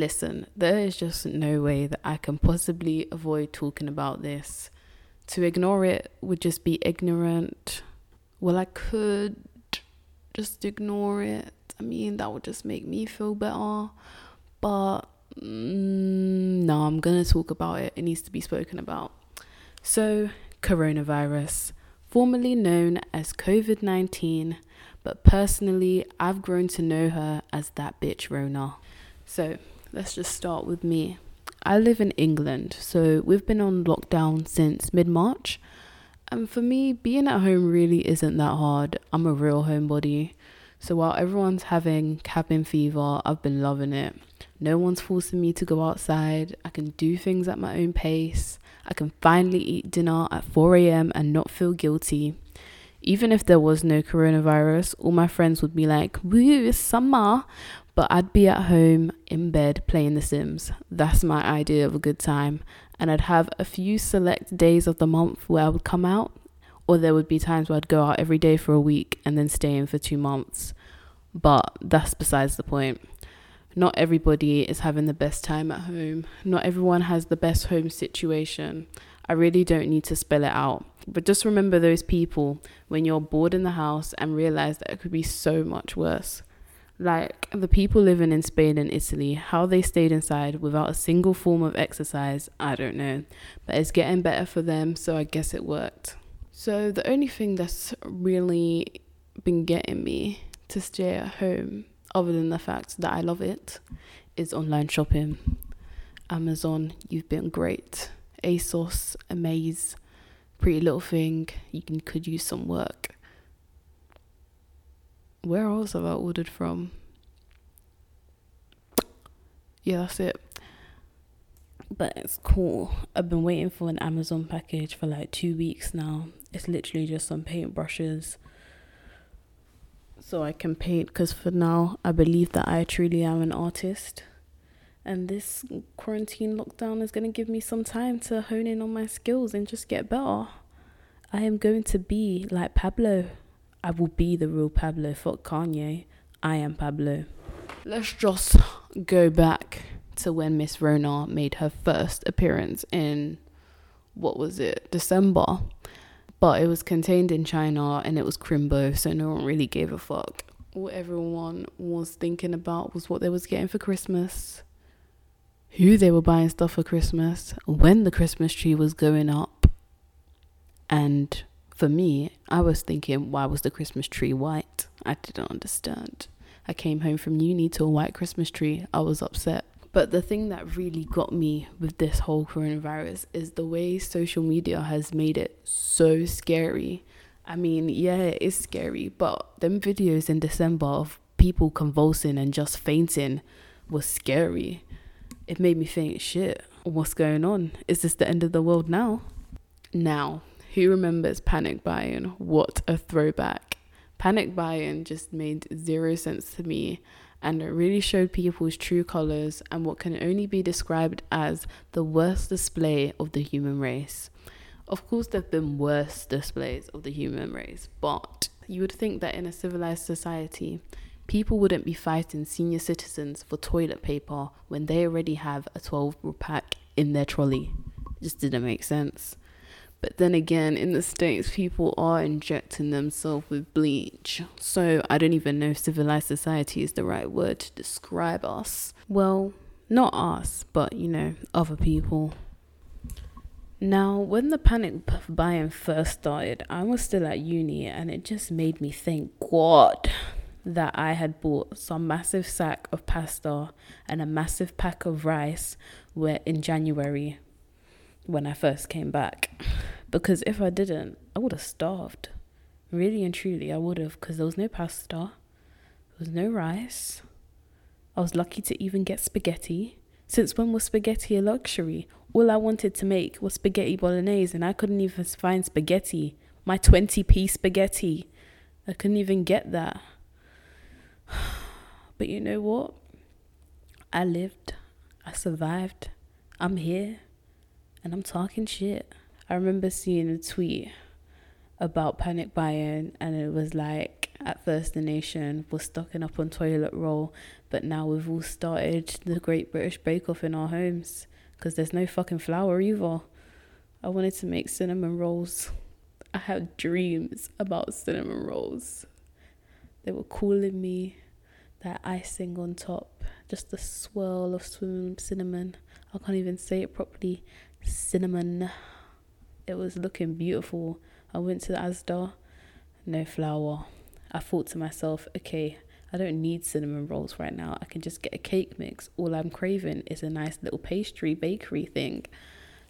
Listen, there is just no way that I can possibly avoid talking about this. To ignore it would just be ignorant. Well, I could just ignore it. I mean, that would just make me feel better. But mm, no, I'm going to talk about it. It needs to be spoken about. So, coronavirus, formerly known as COVID 19, but personally, I've grown to know her as that bitch Rona. So, let's just start with me. I live in England, so we've been on lockdown since mid March. And for me, being at home really isn't that hard. I'm a real homebody. So while everyone's having cabin fever, I've been loving it. No one's forcing me to go outside. I can do things at my own pace. I can finally eat dinner at 4 a.m. and not feel guilty. Even if there was no coronavirus, all my friends would be like, woo, it's summer. But I'd be at home in bed playing The Sims. That's my idea of a good time. And I'd have a few select days of the month where I would come out, or there would be times where I'd go out every day for a week and then stay in for two months. But that's besides the point. Not everybody is having the best time at home. Not everyone has the best home situation. I really don't need to spell it out. But just remember those people when you're bored in the house and realize that it could be so much worse. Like the people living in Spain and Italy, how they stayed inside without a single form of exercise, I don't know. But it's getting better for them, so I guess it worked. So the only thing that's really been getting me to stay at home, other than the fact that I love it, is online shopping. Amazon, you've been great. ASOS, Amaze, Pretty Little Thing, you can, could use some work where else have I ordered from? Yeah, that's it. But it's cool. I've been waiting for an Amazon package for like two weeks now. It's literally just some paintbrushes. So I can paint because for now I believe that I truly am an artist. And this quarantine lockdown is going to give me some time to hone in on my skills and just get better. I am going to be like Pablo. I will be the real Pablo. Fuck Kanye. I am Pablo. Let's just go back to when Miss Rona made her first appearance in what was it, December. But it was contained in China and it was Crimbo, so no one really gave a fuck. What everyone was thinking about was what they was getting for Christmas, who they were buying stuff for Christmas, when the Christmas tree was going up, and for me, I was thinking, why was the Christmas tree white? I didn't understand. I came home from uni to a white Christmas tree. I was upset. But the thing that really got me with this whole coronavirus is the way social media has made it so scary. I mean, yeah, it is scary, but them videos in December of people convulsing and just fainting was scary. It made me think, shit, what's going on? Is this the end of the world now? Now, who remembers panic buying? What a throwback. Panic buying just made zero sense to me and it really showed people's true colors and what can only be described as the worst display of the human race. Of course, there have been worse displays of the human race, but you would think that in a civilized society, people wouldn't be fighting senior citizens for toilet paper when they already have a 12 pack in their trolley. Just didn't make sense. But then again, in the States, people are injecting themselves with bleach. So I don't even know if civilized society is the right word to describe us. Well, not us, but you know, other people. Now, when the panic buying first started, I was still at uni and it just made me think, God, that I had bought some massive sack of pasta and a massive pack of rice where in January when I first came back. Because if I didn't, I would have starved. Really and truly, I would have, because there was no pasta, there was no rice. I was lucky to even get spaghetti. Since when was spaghetti a luxury? All I wanted to make was spaghetti bolognese, and I couldn't even find spaghetti. My 20p spaghetti. I couldn't even get that. But you know what? I lived, I survived, I'm here, and I'm talking shit. I remember seeing a tweet about panic buying, and it was like, at First the Nation was stocking up on toilet roll, but now we've all started the Great British Bake Off in our homes because there's no fucking flour either. I wanted to make cinnamon rolls. I had dreams about cinnamon rolls. They were calling me that icing on top, just the swirl of cinnamon. I can't even say it properly. Cinnamon. It was looking beautiful. I went to the Asda, no flour. I thought to myself, okay, I don't need cinnamon rolls right now. I can just get a cake mix. All I'm craving is a nice little pastry bakery thing.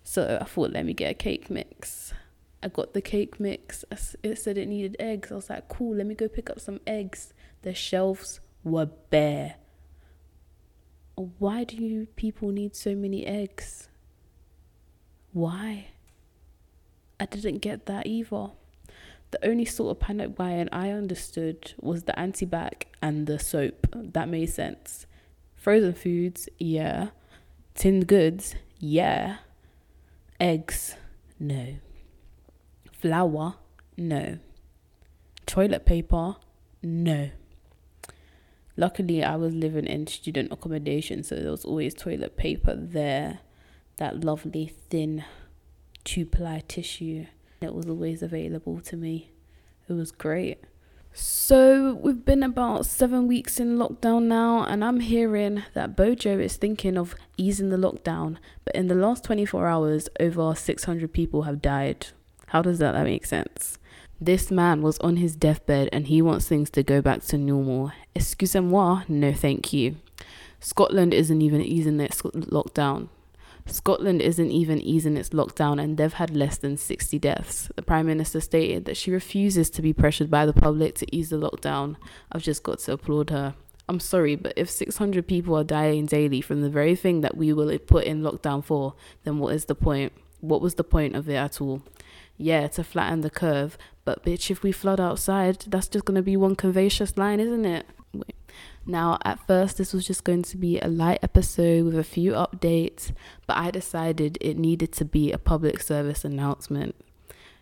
So I thought, let me get a cake mix. I got the cake mix. It said it needed eggs. I was like, cool, let me go pick up some eggs. The shelves were bare. Why do you people need so many eggs? Why? I didn't get that either. The only sort of panic buying I understood was the antibac and the soap. That made sense. Frozen foods, yeah. Tinned goods, yeah. Eggs, no. Flour, no. Toilet paper, no. Luckily, I was living in student accommodation, so there was always toilet paper there. That lovely thin two ply tissue that was always available to me. It was great. So, we've been about seven weeks in lockdown now, and I'm hearing that Bojo is thinking of easing the lockdown. But in the last 24 hours, over 600 people have died. How does that, that make sense? This man was on his deathbed and he wants things to go back to normal. Excusez-moi, no thank you. Scotland isn't even easing its lockdown. Scotland isn't even easing its lockdown and they've had less than 60 deaths. The Prime Minister stated that she refuses to be pressured by the public to ease the lockdown. I've just got to applaud her. I'm sorry, but if 600 people are dying daily from the very thing that we will put in lockdown for, then what is the point? What was the point of it at all? Yeah, to flatten the curve, but bitch, if we flood outside, that's just gonna be one curvaceous line, isn't it? Now, at first, this was just going to be a light episode with a few updates, but I decided it needed to be a public service announcement.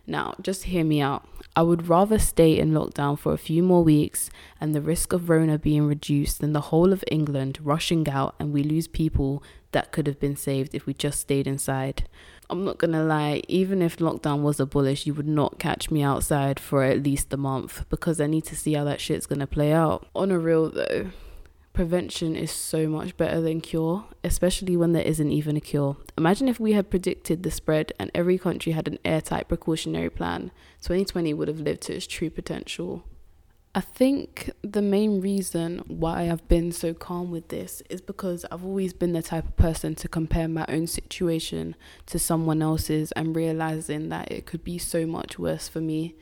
Now, just hear me out. I would rather stay in lockdown for a few more weeks and the risk of Rona being reduced than the whole of England rushing out and we lose people that could have been saved if we just stayed inside. I'm not gonna lie, even if lockdown was abolished, you would not catch me outside for at least a month because I need to see how that shit's gonna play out. On a real though, prevention is so much better than cure, especially when there isn't even a cure. Imagine if we had predicted the spread and every country had an airtight precautionary plan. 2020 would have lived to its true potential. I think the main reason why I've been so calm with this is because I've always been the type of person to compare my own situation to someone else's and realizing that it could be so much worse for me.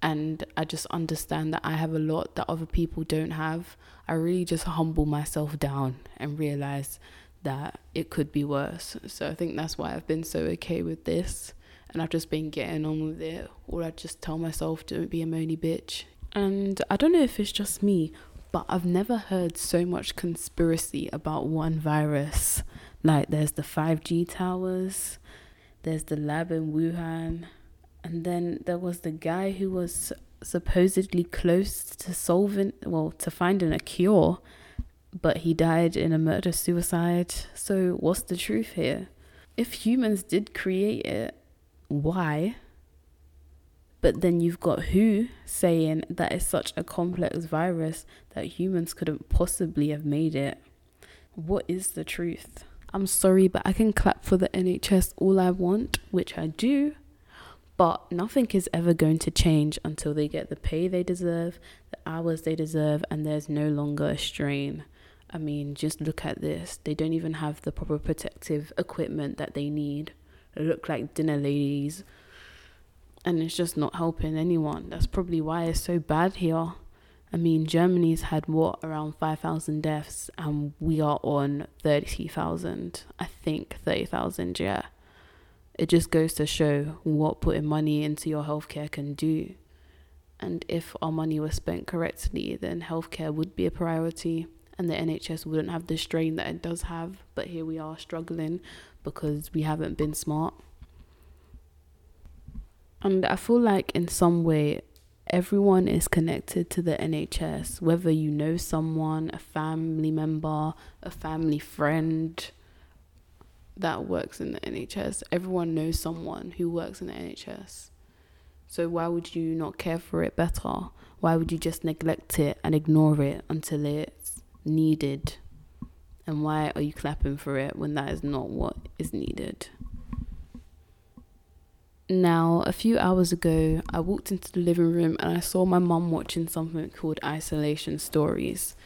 And I just understand that I have a lot that other people don't have. I really just humble myself down and realize that it could be worse. So I think that's why I've been so okay with this. And I've just been getting on with it. Or I just tell myself, don't be a moany bitch and I don't know if it's just me, but I've never heard so much conspiracy about one virus. Like, there's the 5G towers, there's the lab in Wuhan, and then there was the guy who was supposedly close to solving, well, to finding a cure, but he died in a murder suicide. So, what's the truth here? If humans did create it, why? But then you've got WHO saying that it's such a complex virus that humans couldn't possibly have made it. What is the truth? I'm sorry, but I can clap for the NHS all I want, which I do, but nothing is ever going to change until they get the pay they deserve, the hours they deserve, and there's no longer a strain. I mean, just look at this. They don't even have the proper protective equipment that they need. They look like dinner ladies and it's just not helping anyone. That's probably why it's so bad here. I mean, Germany's had what around 5,000 deaths, and we are on 30,000. I think 30,000, yeah. It just goes to show what putting money into your healthcare can do. And if our money was spent correctly, then healthcare would be a priority, and the NHS wouldn't have the strain that it does have. But here we are struggling because we haven't been smart. And I feel like in some way, everyone is connected to the NHS, whether you know someone, a family member, a family friend that works in the NHS. Everyone knows someone who works in the NHS. So why would you not care for it better? Why would you just neglect it and ignore it until it's needed? And why are you clapping for it when that is not what is needed? Now, a few hours ago, I walked into the living room and I saw my mum watching something called Isolation Stories.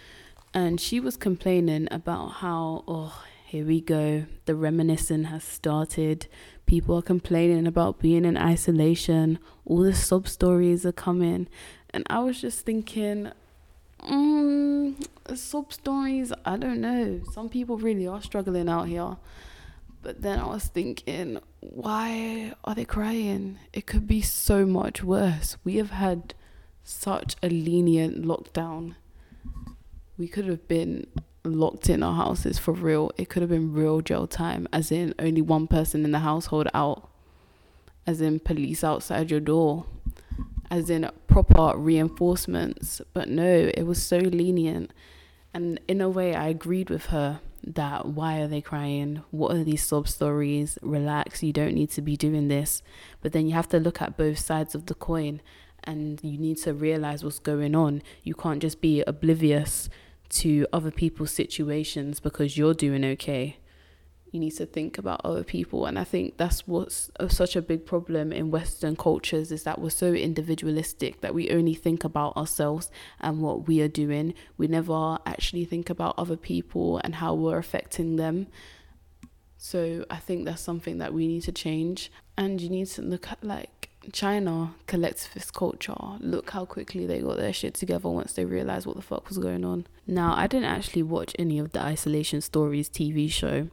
And she was complaining about how, oh, here we go, the reminiscing has started. People are complaining about being in isolation. All the sob stories are coming. And I was just thinking, mm, sob stories, I don't know. Some people really are struggling out here. But then I was thinking, why are they crying? It could be so much worse. We have had such a lenient lockdown. We could have been locked in our houses for real. It could have been real jail time, as in only one person in the household out, as in police outside your door, as in proper reinforcements. But no, it was so lenient. And in a way, I agreed with her that why are they crying? What are these sob stories? Relax, you don't need to be doing this. But then you have to look at both sides of the coin and you need to realize what's going on. You can't just be oblivious to other people's situations because you're doing okay you need to think about other people. And i think that's what's such a big problem in western cultures is that we're so individualistic that we only think about ourselves and what we are doing. We never actually think about other people and how we're affecting them. So i think that's something that we need to change. And you need to look at like China collectivist culture. Look how quickly they got their shit together once they realized what the fuck was going on. Now, I didn't actually watch any of the Isolation Stories TV show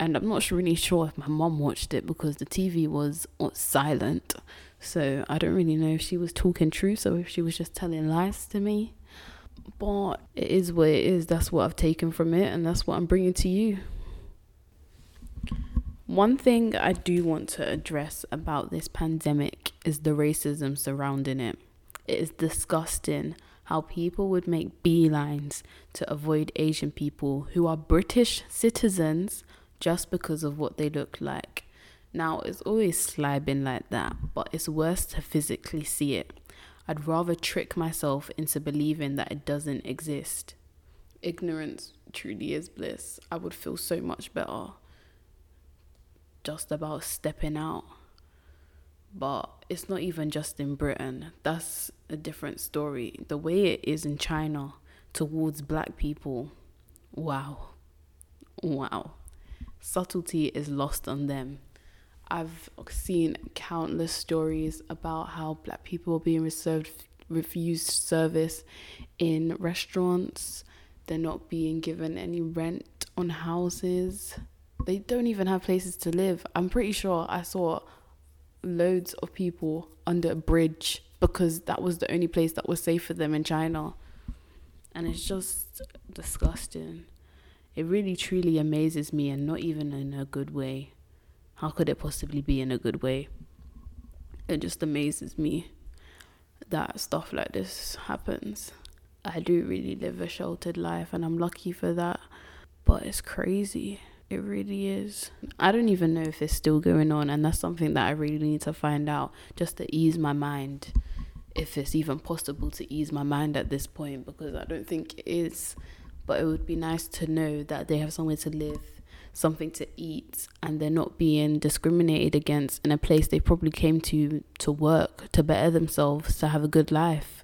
and I'm not really sure if my mom watched it because the TV was silent. So I don't really know if she was talking truth or if she was just telling lies to me. But it is what it is. That's what I've taken from it, and that's what I'm bringing to you. One thing I do want to address about this pandemic is the racism surrounding it. It is disgusting how people would make beelines to avoid Asian people who are British citizens just because of what they look like. Now, it's always slibing like that, but it's worse to physically see it. I'd rather trick myself into believing that it doesn't exist. Ignorance truly is bliss. I would feel so much better just about stepping out. But it's not even just in Britain, that's a different story. The way it is in China towards black people, wow. Wow subtlety is lost on them. I've seen countless stories about how black people are being reserved refused service in restaurants. They're not being given any rent on houses. They don't even have places to live. I'm pretty sure I saw loads of people under a bridge because that was the only place that was safe for them in China. And it's just disgusting. It really truly amazes me and not even in a good way. How could it possibly be in a good way? It just amazes me that stuff like this happens. I do really live a sheltered life and I'm lucky for that, but it's crazy. It really is. I don't even know if it's still going on, and that's something that I really need to find out just to ease my mind. If it's even possible to ease my mind at this point, because I don't think it is but it would be nice to know that they have somewhere to live, something to eat, and they're not being discriminated against in a place they probably came to to work, to better themselves, to have a good life.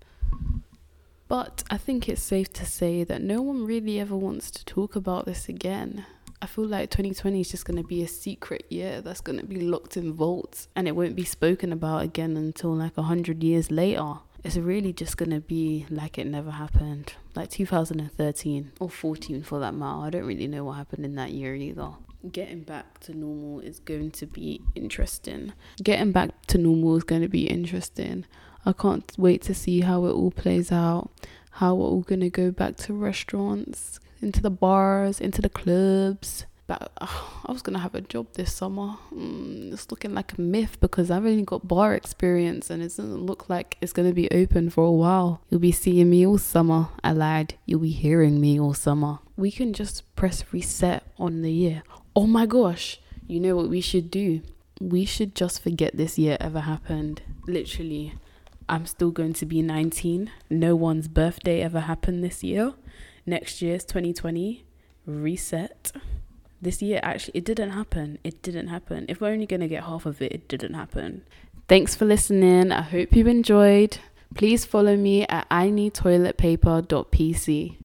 But I think it's safe to say that no one really ever wants to talk about this again. I feel like 2020 is just going to be a secret year that's going to be locked in vaults and it won't be spoken about again until like a hundred years later it's really just gonna be like it never happened. Like 2013 or 14 for that matter. I don't really know what happened in that year either. Getting back to normal is going to be interesting. Getting back to normal is going to be interesting. I can't wait to see how it all plays out. How we're all going to go back to restaurants, into the bars, into the clubs, But uh, I was gonna have a job this summer. Mm, it's looking like a myth because I've only got bar experience and it doesn't look like it's gonna be open for a while. You'll be seeing me all summer. I lied. You'll be hearing me all summer. We can just press reset on the year. Oh my gosh. You know what we should do? We should just forget this year ever happened. Literally. I'm still going to be 19. No one's birthday ever happened this year. Next year's 2020. Reset this year actually it didn't happen. It didn't happen. If we're only going to get half of it it didn't happen. Thanks for listening. I hope you enjoyed. Please follow me at i need toilet paper.pc